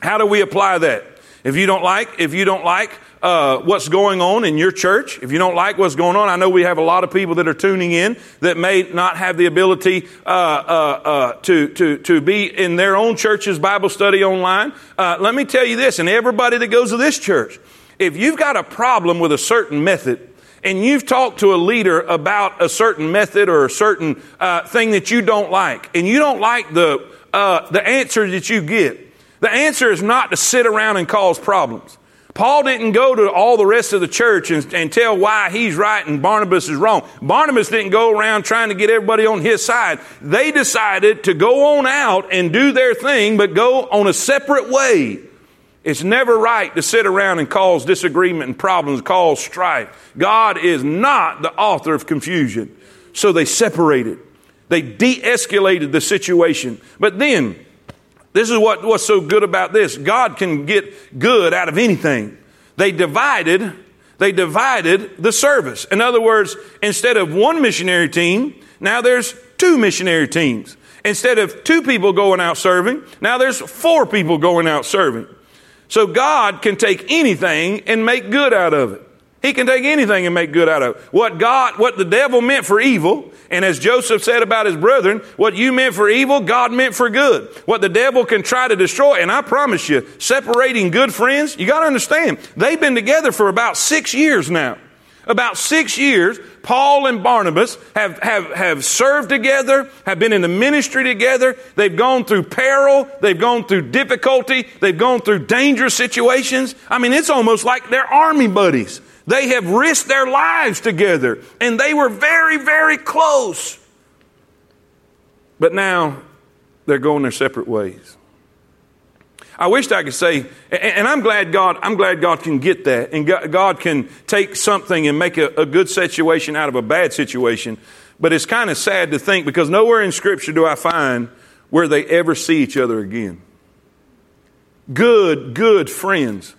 how do we apply that? If you don't like, if you don't like uh, what's going on in your church, if you don't like what's going on, I know we have a lot of people that are tuning in that may not have the ability uh, uh, uh to, to, to be in their own church's Bible study online. Uh, let me tell you this, and everybody that goes to this church, if you've got a problem with a certain method, and you've talked to a leader about a certain method or a certain uh, thing that you don't like, and you don't like the, the answer that you get, the answer is not to sit around and cause problems. Paul didn't go to all the rest of the church and, and, tell why he's right and Barnabas is wrong. Barnabas didn't go around trying to get everybody on his side. They decided to go on out and do their thing, but go on a separate way. It's never right to sit around and cause disagreement and problems, cause strife. God is not the author of confusion. So they separated. They de escalated the situation. But then, this is what, what's so good about this. God can get good out of anything. They divided, they divided the service. In other words, instead of one missionary team, now there's two missionary teams. Instead of two people going out serving, now there's four people going out serving. So God can take anything and make good out of it. He can take anything and make good out of it. What God, what the devil meant for evil, and as Joseph said about his brethren, what you meant for evil, God meant for good. What the devil can try to destroy, and I promise you, separating good friends, you gotta understand, they've been together for about six years now. About six years, Paul and Barnabas have, have, have served together, have been in the ministry together. They've gone through peril. They've gone through difficulty. They've gone through dangerous situations. I mean, it's almost like they're army buddies. They have risked their lives together, and they were very, very close. But now they're going their separate ways. I wished I could say, and I'm glad God, I'm glad God can get that, and God can take something and make a, a good situation out of a bad situation. But it's kind of sad to think because nowhere in Scripture do I find where they ever see each other again. Good, good friends.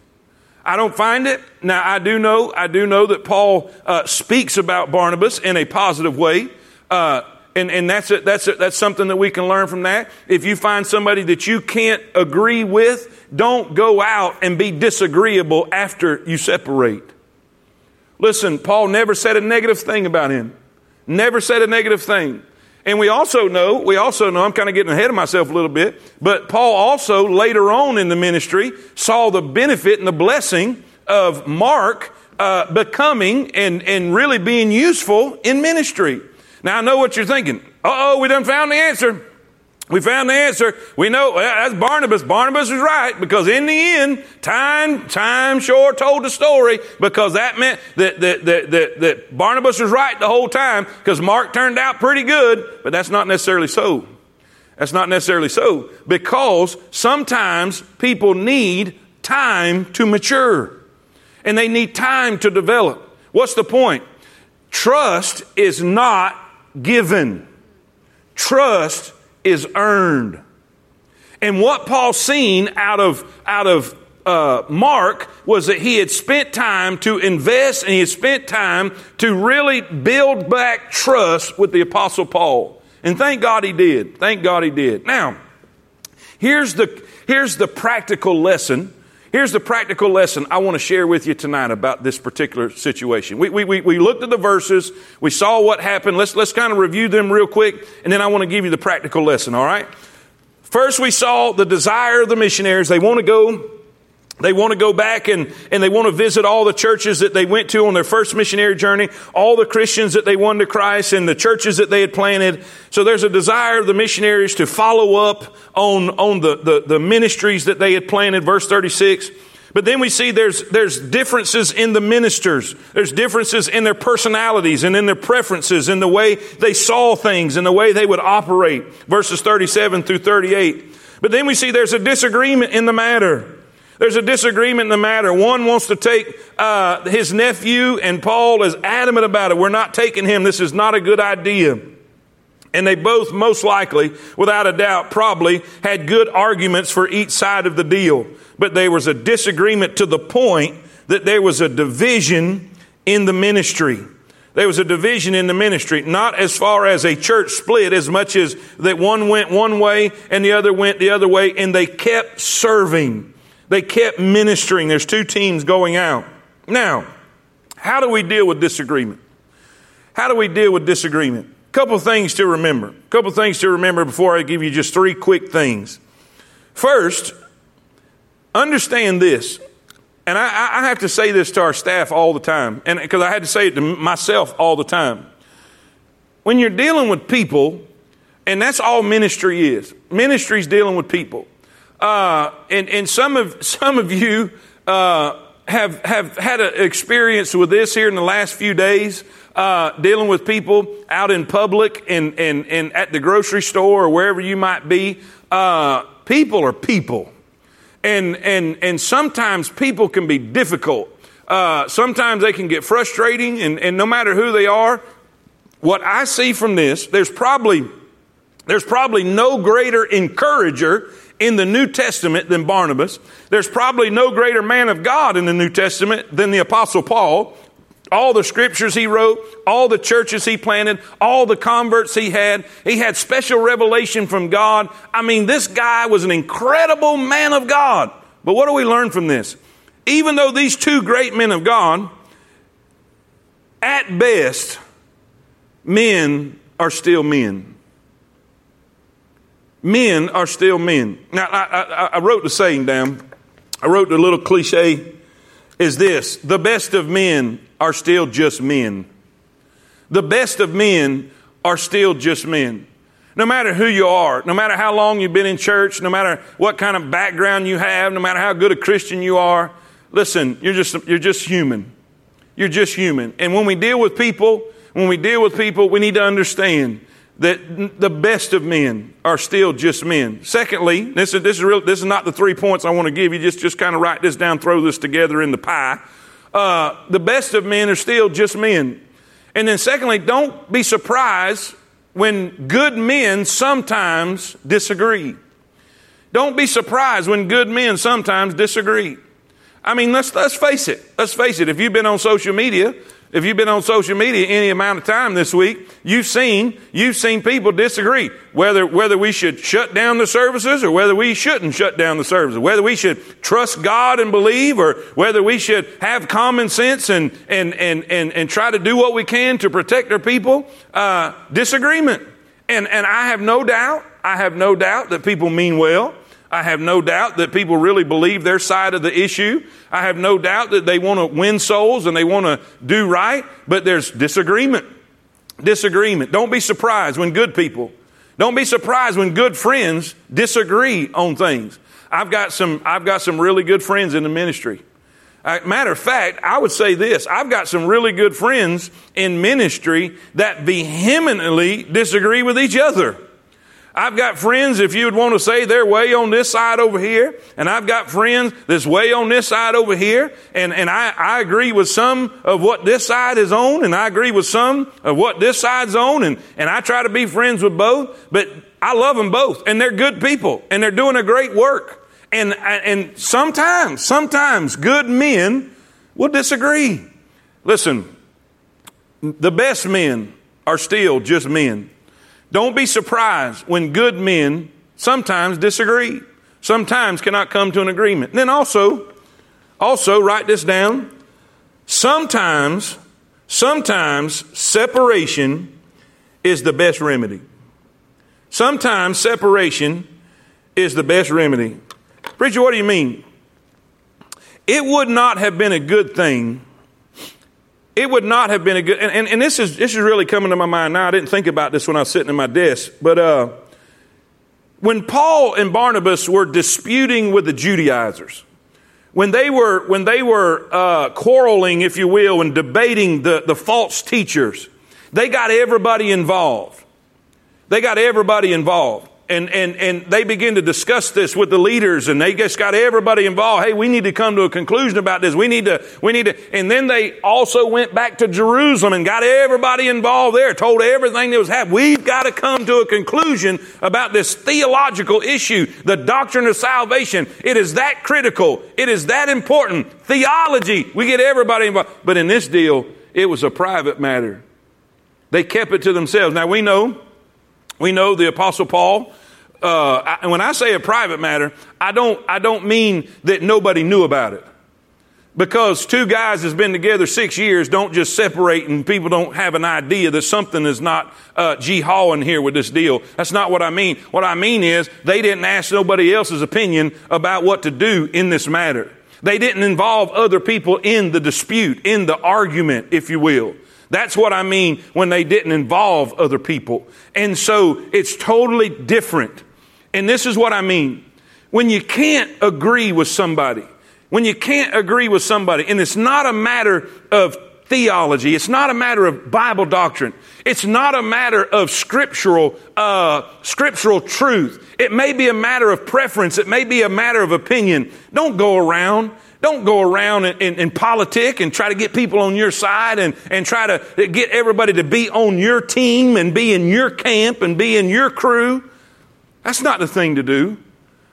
I don't find it. Now, I do know, I do know that Paul uh, speaks about Barnabas in a positive way. Uh, and, and that's, a, that's, a, that's something that we can learn from that. If you find somebody that you can't agree with, don't go out and be disagreeable after you separate. Listen, Paul never said a negative thing about him. Never said a negative thing. And we also know, we also know, I'm kind of getting ahead of myself a little bit, but Paul also later on in the ministry saw the benefit and the blessing of Mark uh, becoming and, and really being useful in ministry. Now I know what you're thinking. Oh, we done found the answer. We found the answer. We know that's Barnabas. Barnabas was right because in the end, time, time sure told the story because that meant that, that, that, that, that Barnabas was right the whole time because Mark turned out pretty good, but that's not necessarily so. That's not necessarily so because sometimes people need time to mature and they need time to develop. What's the point? Trust is not given. Trust is earned. And what Paul seen out of, out of uh, Mark was that he had spent time to invest and he had spent time to really build back trust with the Apostle Paul. And thank God he did. Thank God he did. Now, here's the, here's the practical lesson. Here's the practical lesson I want to share with you tonight about this particular situation. We, we, we, we looked at the verses, we saw what happened. Let's, let's kind of review them real quick, and then I want to give you the practical lesson, all right? First, we saw the desire of the missionaries. They want to go they want to go back and, and they want to visit all the churches that they went to on their first missionary journey, all the Christians that they won to Christ and the churches that they had planted. So there's a desire of the missionaries to follow up on, on the, the, the ministries that they had planted, verse 36. But then we see there's, there's differences in the ministers. There's differences in their personalities and in their preferences, in the way they saw things and the way they would operate. Verses 37 through 38. But then we see there's a disagreement in the matter. There's a disagreement in the matter. One wants to take uh, his nephew, and Paul is adamant about it. We're not taking him. This is not a good idea. And they both, most likely, without a doubt, probably had good arguments for each side of the deal. But there was a disagreement to the point that there was a division in the ministry. There was a division in the ministry, not as far as a church split, as much as that one went one way and the other went the other way, and they kept serving. They kept ministering. There's two teams going out. Now, how do we deal with disagreement? How do we deal with disagreement? A couple things to remember. A couple things to remember before I give you just three quick things. First, understand this. And I, I have to say this to our staff all the time, and because I had to say it to myself all the time. When you're dealing with people, and that's all ministry is. Ministry is dealing with people. Uh, and, and some of, some of you, uh, have, have had an experience with this here in the last few days, uh, dealing with people out in public and, and, and at the grocery store or wherever you might be. Uh, people are people. And, and, and sometimes people can be difficult. Uh, sometimes they can get frustrating, and, and no matter who they are, what I see from this, there's probably, there's probably no greater encourager in the New Testament than Barnabas. There's probably no greater man of God in the New Testament than the Apostle Paul. All the scriptures he wrote, all the churches he planted, all the converts he had. He had special revelation from God. I mean, this guy was an incredible man of God. But what do we learn from this? Even though these two great men of God, at best, men are still men men are still men. Now, I, I, I, wrote the saying down. I wrote the little cliche is this the best of men are still just men. The best of men are still just men. No matter who you are, no matter how long you've been in church, no matter what kind of background you have, no matter how good a Christian you are, listen, you're just, you're just human. You're just human. And when we deal with people, when we deal with people, we need to understand that the best of men are still just men. Secondly, this is, this is, real, this is not the three points I want to give you. Just, just kind of write this down, throw this together in the pie. Uh, the best of men are still just men. And then secondly, don't be surprised when good men sometimes disagree. Don't be surprised when good men sometimes disagree. I mean, let's, let's face it. Let's face it. If you've been on social media, if you've been on social media any amount of time this week, you've seen, you've seen people disagree whether, whether we should shut down the services or whether we shouldn't shut down the services, whether we should trust God and believe or whether we should have common sense and, and, and, and, and try to do what we can to protect our people. Uh, disagreement. And, and I have no doubt, I have no doubt that people mean well. I have no doubt that people really believe their side of the issue. I have no doubt that they want to win souls and they want to do right, but there's disagreement. Disagreement. Don't be surprised when good people, don't be surprised when good friends disagree on things. I've got some, I've got some really good friends in the ministry. Uh, matter of fact, I would say this I've got some really good friends in ministry that vehemently disagree with each other. I've got friends, if you would want to say they're way on this side over here, and I've got friends that's way on this side over here, and, and I, I agree with some of what this side is on, and I agree with some of what this side's on, and, and I try to be friends with both, but I love them both, and they're good people, and they're doing a great work. And, and sometimes, sometimes good men will disagree. Listen, the best men are still just men. Don't be surprised when good men sometimes disagree, sometimes cannot come to an agreement. And then also, Also, write this down. Sometimes, sometimes separation is the best remedy. Sometimes separation is the best remedy. Preacher, what do you mean? It would not have been a good thing. It would not have been a good, and, and, and this is this is really coming to my mind now. I didn't think about this when I was sitting at my desk, but uh, when Paul and Barnabas were disputing with the Judaizers, when they were when they were uh, quarreling, if you will, and debating the, the false teachers, they got everybody involved. They got everybody involved and, and, and they begin to discuss this with the leaders and they just got everybody involved. Hey, we need to come to a conclusion about this. We need to, we need to, and then they also went back to Jerusalem and got everybody involved there, told everything that was happening. We've got to come to a conclusion about this theological issue, the doctrine of salvation. It is that critical. It is that important. Theology. We get everybody involved. But in this deal, it was a private matter. They kept it to themselves. Now we know we know the Apostle Paul. Uh, I, when I say a private matter, I don't, I don't mean that nobody knew about it. Because two guys that's been together six years don't just separate and people don't have an idea that something is not uh, hawing here with this deal. That's not what I mean. What I mean is they didn't ask nobody else's opinion about what to do in this matter. They didn't involve other people in the dispute, in the argument, if you will. That's what I mean when they didn't involve other people. And so it's totally different. And this is what I mean. When you can't agree with somebody, when you can't agree with somebody, and it's not a matter of theology, it's not a matter of Bible doctrine, it's not a matter of scriptural, uh, scriptural truth. It may be a matter of preference, it may be a matter of opinion. Don't go around don't go around and, and, and politic and try to get people on your side and, and try to get everybody to be on your team and be in your camp and be in your crew. That's not the thing to do.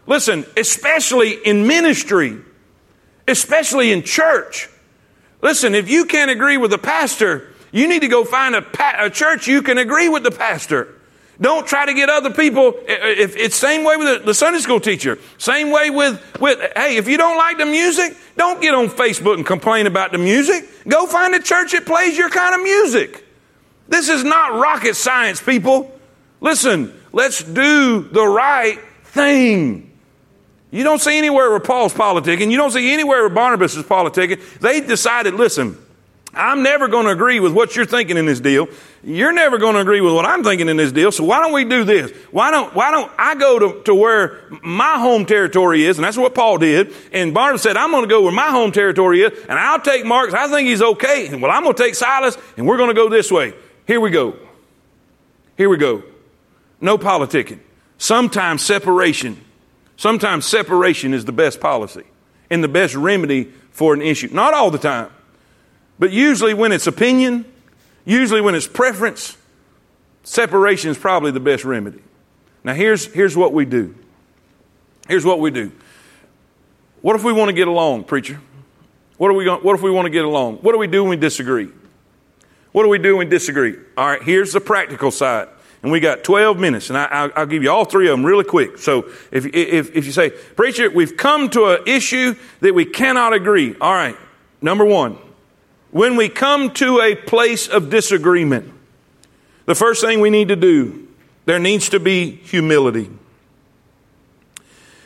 Listen, especially in ministry, especially in church. Listen, if you can't agree with the pastor, you need to go find a, pa- a church you can agree with the pastor. Don't try to get other people. If it's same way with the Sunday school teacher. Same way with, with, hey, if you don't like the music, don't get on Facebook and complain about the music. Go find a church that plays your kind of music. This is not rocket science, people. Listen, let's do the right thing. You don't see anywhere where Paul's politicking. You don't see anywhere where Barnabas is politicking. They decided, listen, I'm never going to agree with what you're thinking in this deal. You're never going to agree with what I'm thinking in this deal. So why don't we do this? Why don't, why don't I go to, to where my home territory is? And that's what Paul did. And Barnabas said, I'm going to go where my home territory is and I'll take Mark. I think he's okay. And well, I'm going to take Silas and we're going to go this way. Here we go. Here we go. No politicking. Sometimes separation. Sometimes separation is the best policy and the best remedy for an issue. Not all the time. But usually, when it's opinion, usually when it's preference, separation is probably the best remedy. Now, here's, here's what we do. Here's what we do. What if we want to get along, preacher? What, are we what if we want to get along? What do we do when we disagree? What do we do when we disagree? All right, here's the practical side. And we got 12 minutes, and I, will give you all three of them really quick. So if, if, if you say, Preacher, we've come to an issue that we cannot agree. All right, number one, when we come to a place of disagreement, the first thing we need to do, there needs to be humility.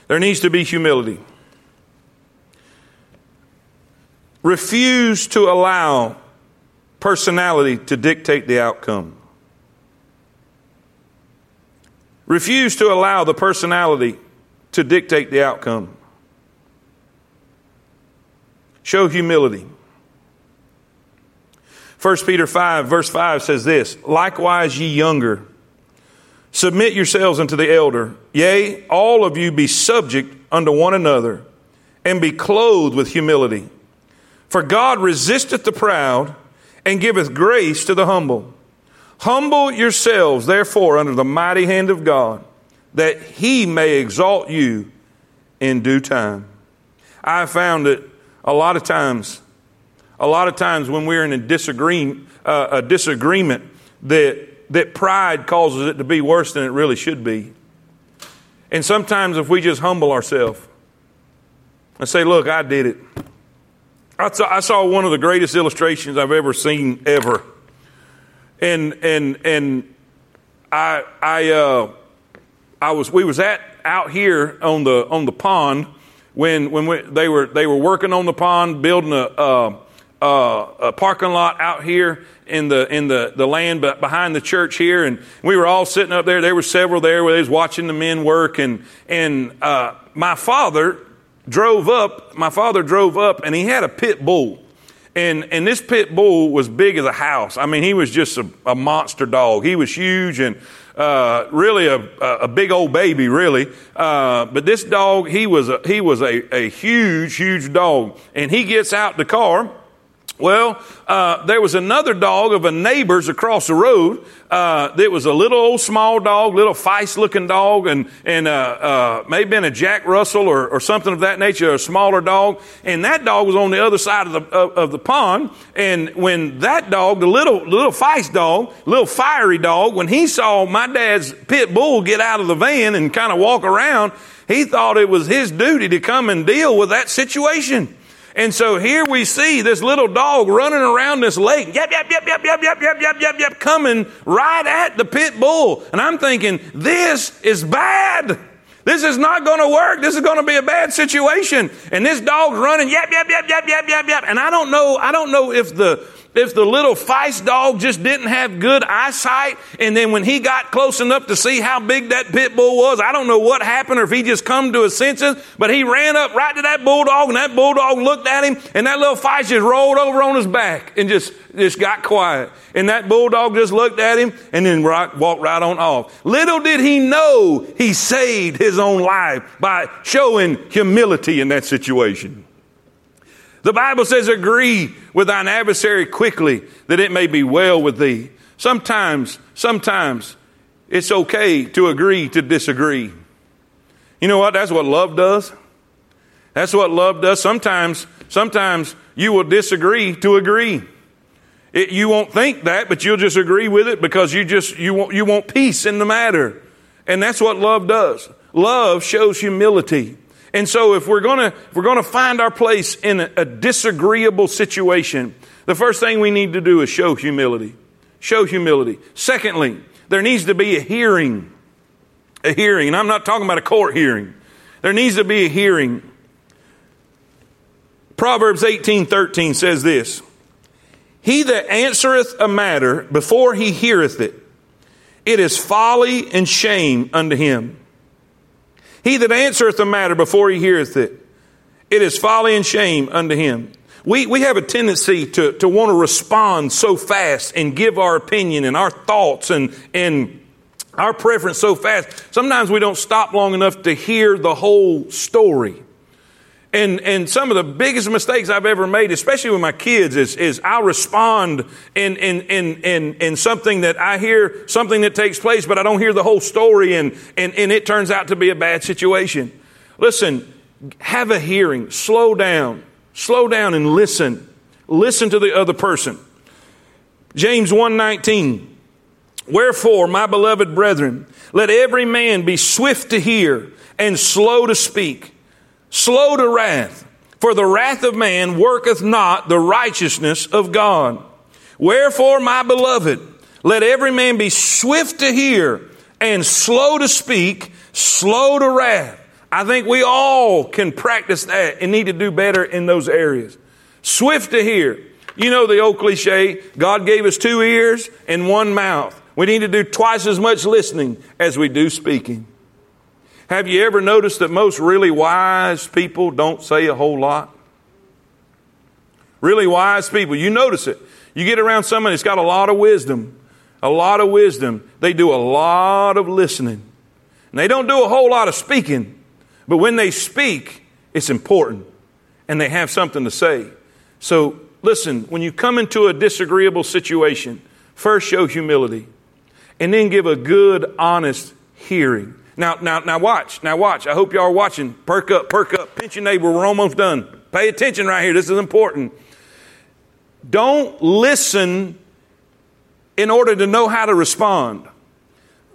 There needs to be humility. Refuse to allow personality to dictate the outcome. Refuse to allow the personality to dictate the outcome. Show humility. 1 Peter 5, verse 5 says this Likewise, ye younger, submit yourselves unto the elder. Yea, all of you be subject unto one another, and be clothed with humility. For God resisteth the proud, and giveth grace to the humble. Humble yourselves, therefore, under the mighty hand of God, that he may exalt you in due time. I found that a lot of times a lot of times when we're in a disagreement, uh, a disagreement that, that pride causes it to be worse than it really should be. And sometimes if we just humble ourselves and say, look, I did it. I saw, I saw one of the greatest illustrations I've ever seen ever. And, and, and I, I, uh, I was, we was at out here on the, on the pond when, when we, they were, they were working on the pond, building a, uh, uh, a parking lot out here in the in the, the land behind the church here, and we were all sitting up there. There were several there where they was watching the men work, and and uh, my father drove up. My father drove up, and he had a pit bull. And, and this pit bull was big as a house. I mean, he was just a, a monster dog. He was huge and uh, really a, a big old baby, really. Uh, but this dog, he was a, he was a, a huge, huge dog. And he gets out the car well, uh, there was another dog of a neighbor's across the road. Uh, that was a little old small dog, little feist looking dog, and and uh, uh, been a Jack Russell or, or something of that nature, a smaller dog. And that dog was on the other side of the of, of the pond. And when that dog, the little little feist dog, little fiery dog, when he saw my dad's pit bull get out of the van and kind of walk around, he thought it was his duty to come and deal with that situation. And so here we see this little dog running around this lake, yep, yep, yep, yep, yep, yep, yep, yep, yep, yep, coming right at the pit bull. And I'm thinking, this is bad. This is not going to work. This is going to be a bad situation. And this dog's running, yep, yep, yep, yep, yep, yep, yep. And I don't know, I don't know if the if the little feist dog just didn't have good eyesight, and then when he got close enough to see how big that pit bull was, I don't know what happened or if he just come to his senses, but he ran up right to that bulldog, and that bulldog looked at him, and that little feist just rolled over on his back and just, just got quiet. And that bulldog just looked at him and then walked right on off. Little did he know he saved his own life by showing humility in that situation. The Bible says, agree with thine adversary quickly that it may be well with thee. Sometimes, sometimes it's okay to agree to disagree. You know what? That's what love does. That's what love does. Sometimes, sometimes you will disagree to agree. It, you won't think that, but you'll just agree with it because you just, you want, you want peace in the matter. And that's what love does. Love shows humility. And so if we're gonna, if we're gonna find our place in a, a disagreeable situation, the first thing we need to do is show humility. Show humility. Secondly, there needs to be a hearing. A hearing. And I'm not talking about a court hearing. There needs to be a hearing. Proverbs 18 13 says this He that answereth a matter before he heareth it, it is folly and shame unto him. He that answereth the matter before he heareth it, it is folly and shame unto him. We, we have a tendency to, to want to respond so fast and give our opinion and our thoughts and, and our preference so fast. Sometimes we don't stop long enough to hear the whole story. And, and some of the biggest mistakes I've ever made, especially with my kids, is, is I'll respond in, in, in, in, in something that I hear, something that takes place, but I don't hear the whole story and, and, and it turns out to be a bad situation. Listen, have a hearing, slow down, slow down and listen. Listen to the other person. James 1:19 Wherefore my beloved brethren let every man be swift to hear and slow to speak slow to wrath, for the wrath of man worketh not the righteousness of God. Wherefore, my beloved, let every man be swift to hear and slow to speak, slow to wrath. I think we all can practice that and need to do better in those areas. Swift to hear. You know the old cliche, God gave us two ears and one mouth. We need to do twice as much listening as we do speaking. Have you ever noticed that most really wise people don't say a whole lot? Really wise people, you notice it. You get around someone that's got a lot of wisdom, a lot of wisdom. They do a lot of listening. And they don't do a whole lot of speaking, but when they speak, it's important and they have something to say. So listen, when you come into a disagreeable situation, first show humility and then give a good, honest hearing. Now, now, now watch. Now watch. I hope y'all are watching. Perk up, perk up. Pinch your neighbor. We're almost done. Pay attention right here. This is important. Don't listen in order to know how to respond.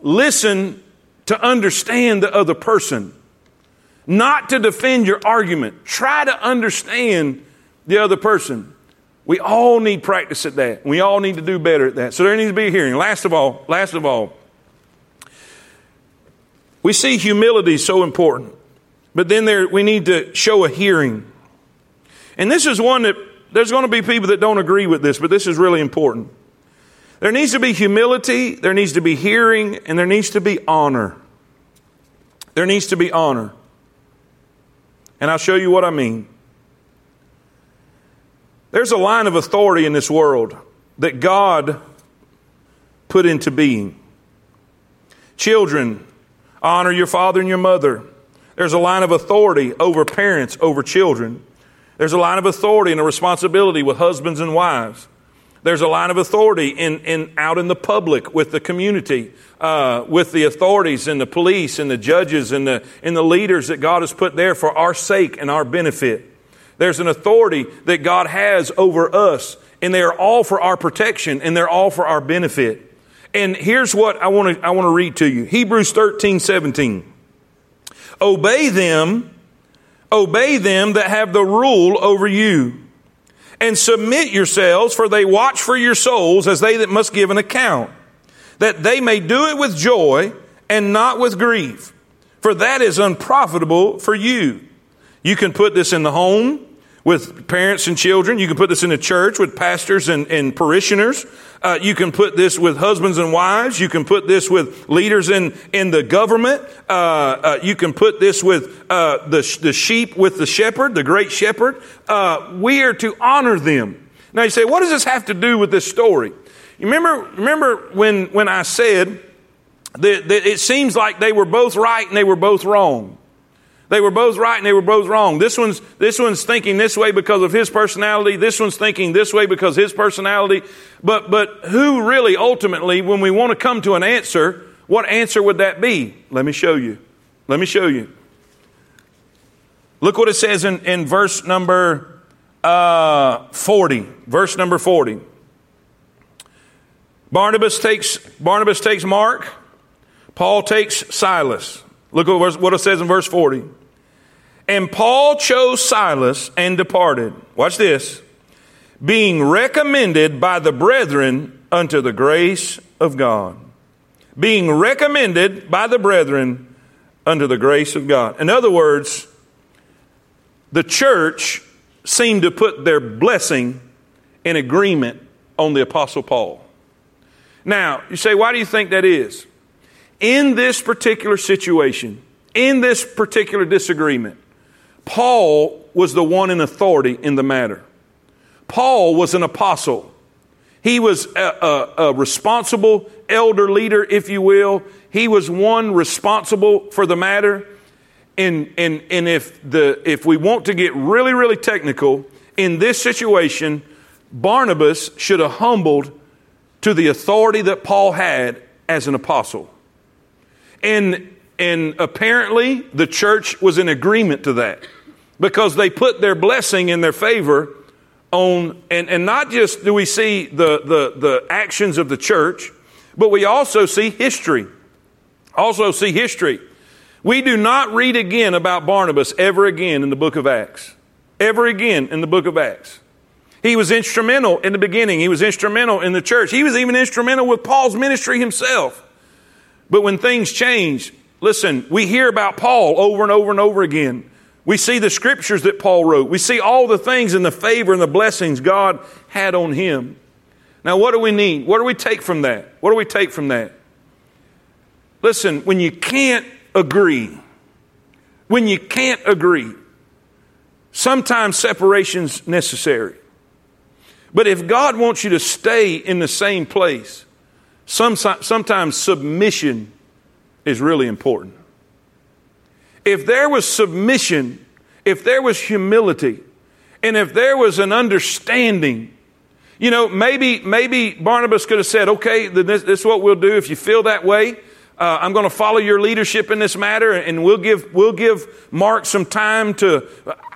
Listen to understand the other person, not to defend your argument. Try to understand the other person. We all need practice at that. We all need to do better at that. So there needs to be a hearing. Last of all, last of all, we see humility so important, but then there we need to show a hearing. And this is one that there's going to be people that don't agree with this, but this is really important. There needs to be humility, there needs to be hearing, and there needs to be honor. There needs to be honor. And I'll show you what I mean. There's a line of authority in this world that God put into being. Children, honor your father and your mother. There's a line of authority over parents, over children. There's a line of authority and a responsibility with husbands and wives. There's a line of authority in, in out in the public with the community, uh, with the authorities and the police and the judges and the, and the leaders that God has put there for our sake and our benefit. There's an authority that God has over us, and they are all for our protection and they're all for our benefit. And here's what I want to I want to read to you. Hebrews 13, 17. Obey them Obey them that have the rule over you. And submit yourselves, for they watch for your souls as they that must give an account, that they may do it with joy and not with grief, for that is unprofitable for you. You can put this in the home with parents and children. You can put this in the church with pastors and, and parishioners. Uh, you can put this with husbands and wives. You can put this with leaders in, in the government. Uh, uh, you can put this with uh, the, the sheep with the shepherd, the great shepherd. Uh, we are to honor them. Now you say, what does this have to do with this story? You remember, remember when, when I said that, that it seems like they were both right and they were both wrong. They were both right and they were both wrong. This one's, this one's thinking this way because of his personality. This one's thinking this way because his personality. But, but who really ultimately, when we want to come to an answer, what answer would that be? Let me show you. Let me show you. Look what it says in, in verse number uh, 40. Verse number 40. Barnabas takes, Barnabas takes Mark. Paul takes Silas. Look at what it says in verse 40. And Paul chose Silas and departed. Watch this. Being recommended by the brethren unto the grace of God. Being recommended by the brethren unto the grace of God. In other words, the church seemed to put their blessing in agreement on the Apostle Paul. Now, you say, why do you think that is? In this particular situation, in this particular disagreement, Paul was the one in authority in the matter. Paul was an apostle. He was a, a, a, responsible elder leader, if you will. He was one responsible for the matter. And, and, and if, the, if we want to get really, really technical, in this situation, Barnabas should have humbled to the authority that Paul had as an apostle. And, and apparently the church was in agreement to that because they put their blessing in their favor on, and, and not just do we see the, the, the actions of the church, but we also see history. Also see history. We do not read again about Barnabas ever again in the book of Acts. Ever again in the book of Acts. He was instrumental in the beginning. He was instrumental in the church. He was even instrumental with Paul's ministry himself. But when things change, listen, we hear about Paul over and over and over again. We see the scriptures that Paul wrote. We see all the things and the favor and the blessings God had on him. Now, what do we need? What do we take from that? What do we take from that? Listen, when you can't agree, when you can't agree, sometimes separation's necessary. But if God wants you to stay in the same place, sometimes submission is really important. If there was submission, if there was humility, and if there was an understanding, you know, maybe maybe Barnabas could have said, "Okay, this, this is what we'll do. If you feel that way, uh, I'm going to follow your leadership in this matter, and we'll give we'll give Mark some time to.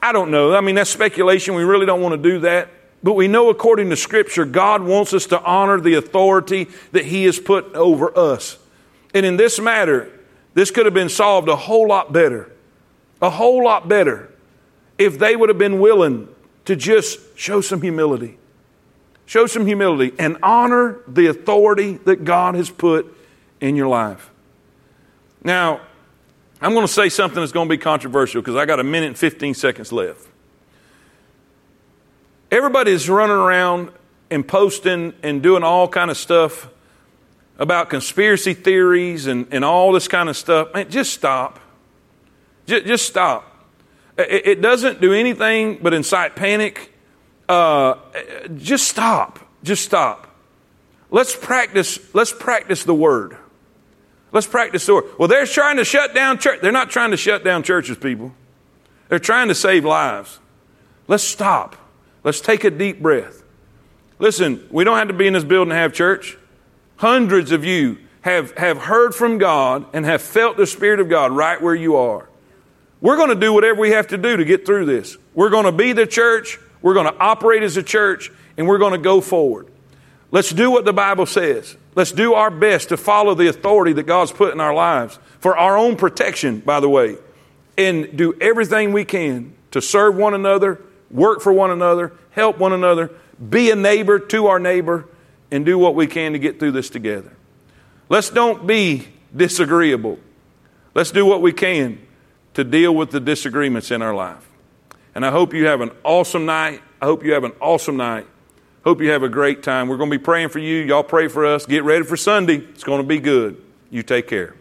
I don't know. I mean, that's speculation. We really don't want to do that. But we know according to Scripture, God wants us to honor the authority that He has put over us. And in this matter, this could have been solved a whole lot better. A whole lot better if they would have been willing to just show some humility. Show some humility and honor the authority that God has put in your life. Now, I'm going to say something that's going to be controversial because I got a minute and 15 seconds left. Everybody's running around and posting and doing all kind of stuff about conspiracy theories and, and all this kind of stuff. Man, just stop. Just, just stop. It, it, doesn't do anything but incite panic. Uh, just stop. Just stop. Let's practice. Let's practice the word. Let's practice the word. Well, they're trying to shut down church. They're not trying to shut down churches, people. They're trying to save lives. Let's stop. Let's take a deep breath. Listen, we don't have to be in this building to have church. Hundreds of you have, have heard from God and have felt the Spirit of God right where you are. We're going to do whatever we have to do to get through this. We're going to be the church, we're going to operate as a church, and we're going to go forward. Let's do what the Bible says. Let's do our best to follow the authority that God's put in our lives for our own protection, by the way, and do everything we can to serve one another, work for one another, help one another, be a neighbor to our neighbor, and do what we can to get through this together. Let's don't be disagreeable. Let's do what we can to deal with the disagreements in our life. And I hope you have an awesome night. I hope you have an awesome night. Hope you have a great time. We're going to be praying for you. Y'all pray for us. Get ready for Sunday. It's going to be good. You take care.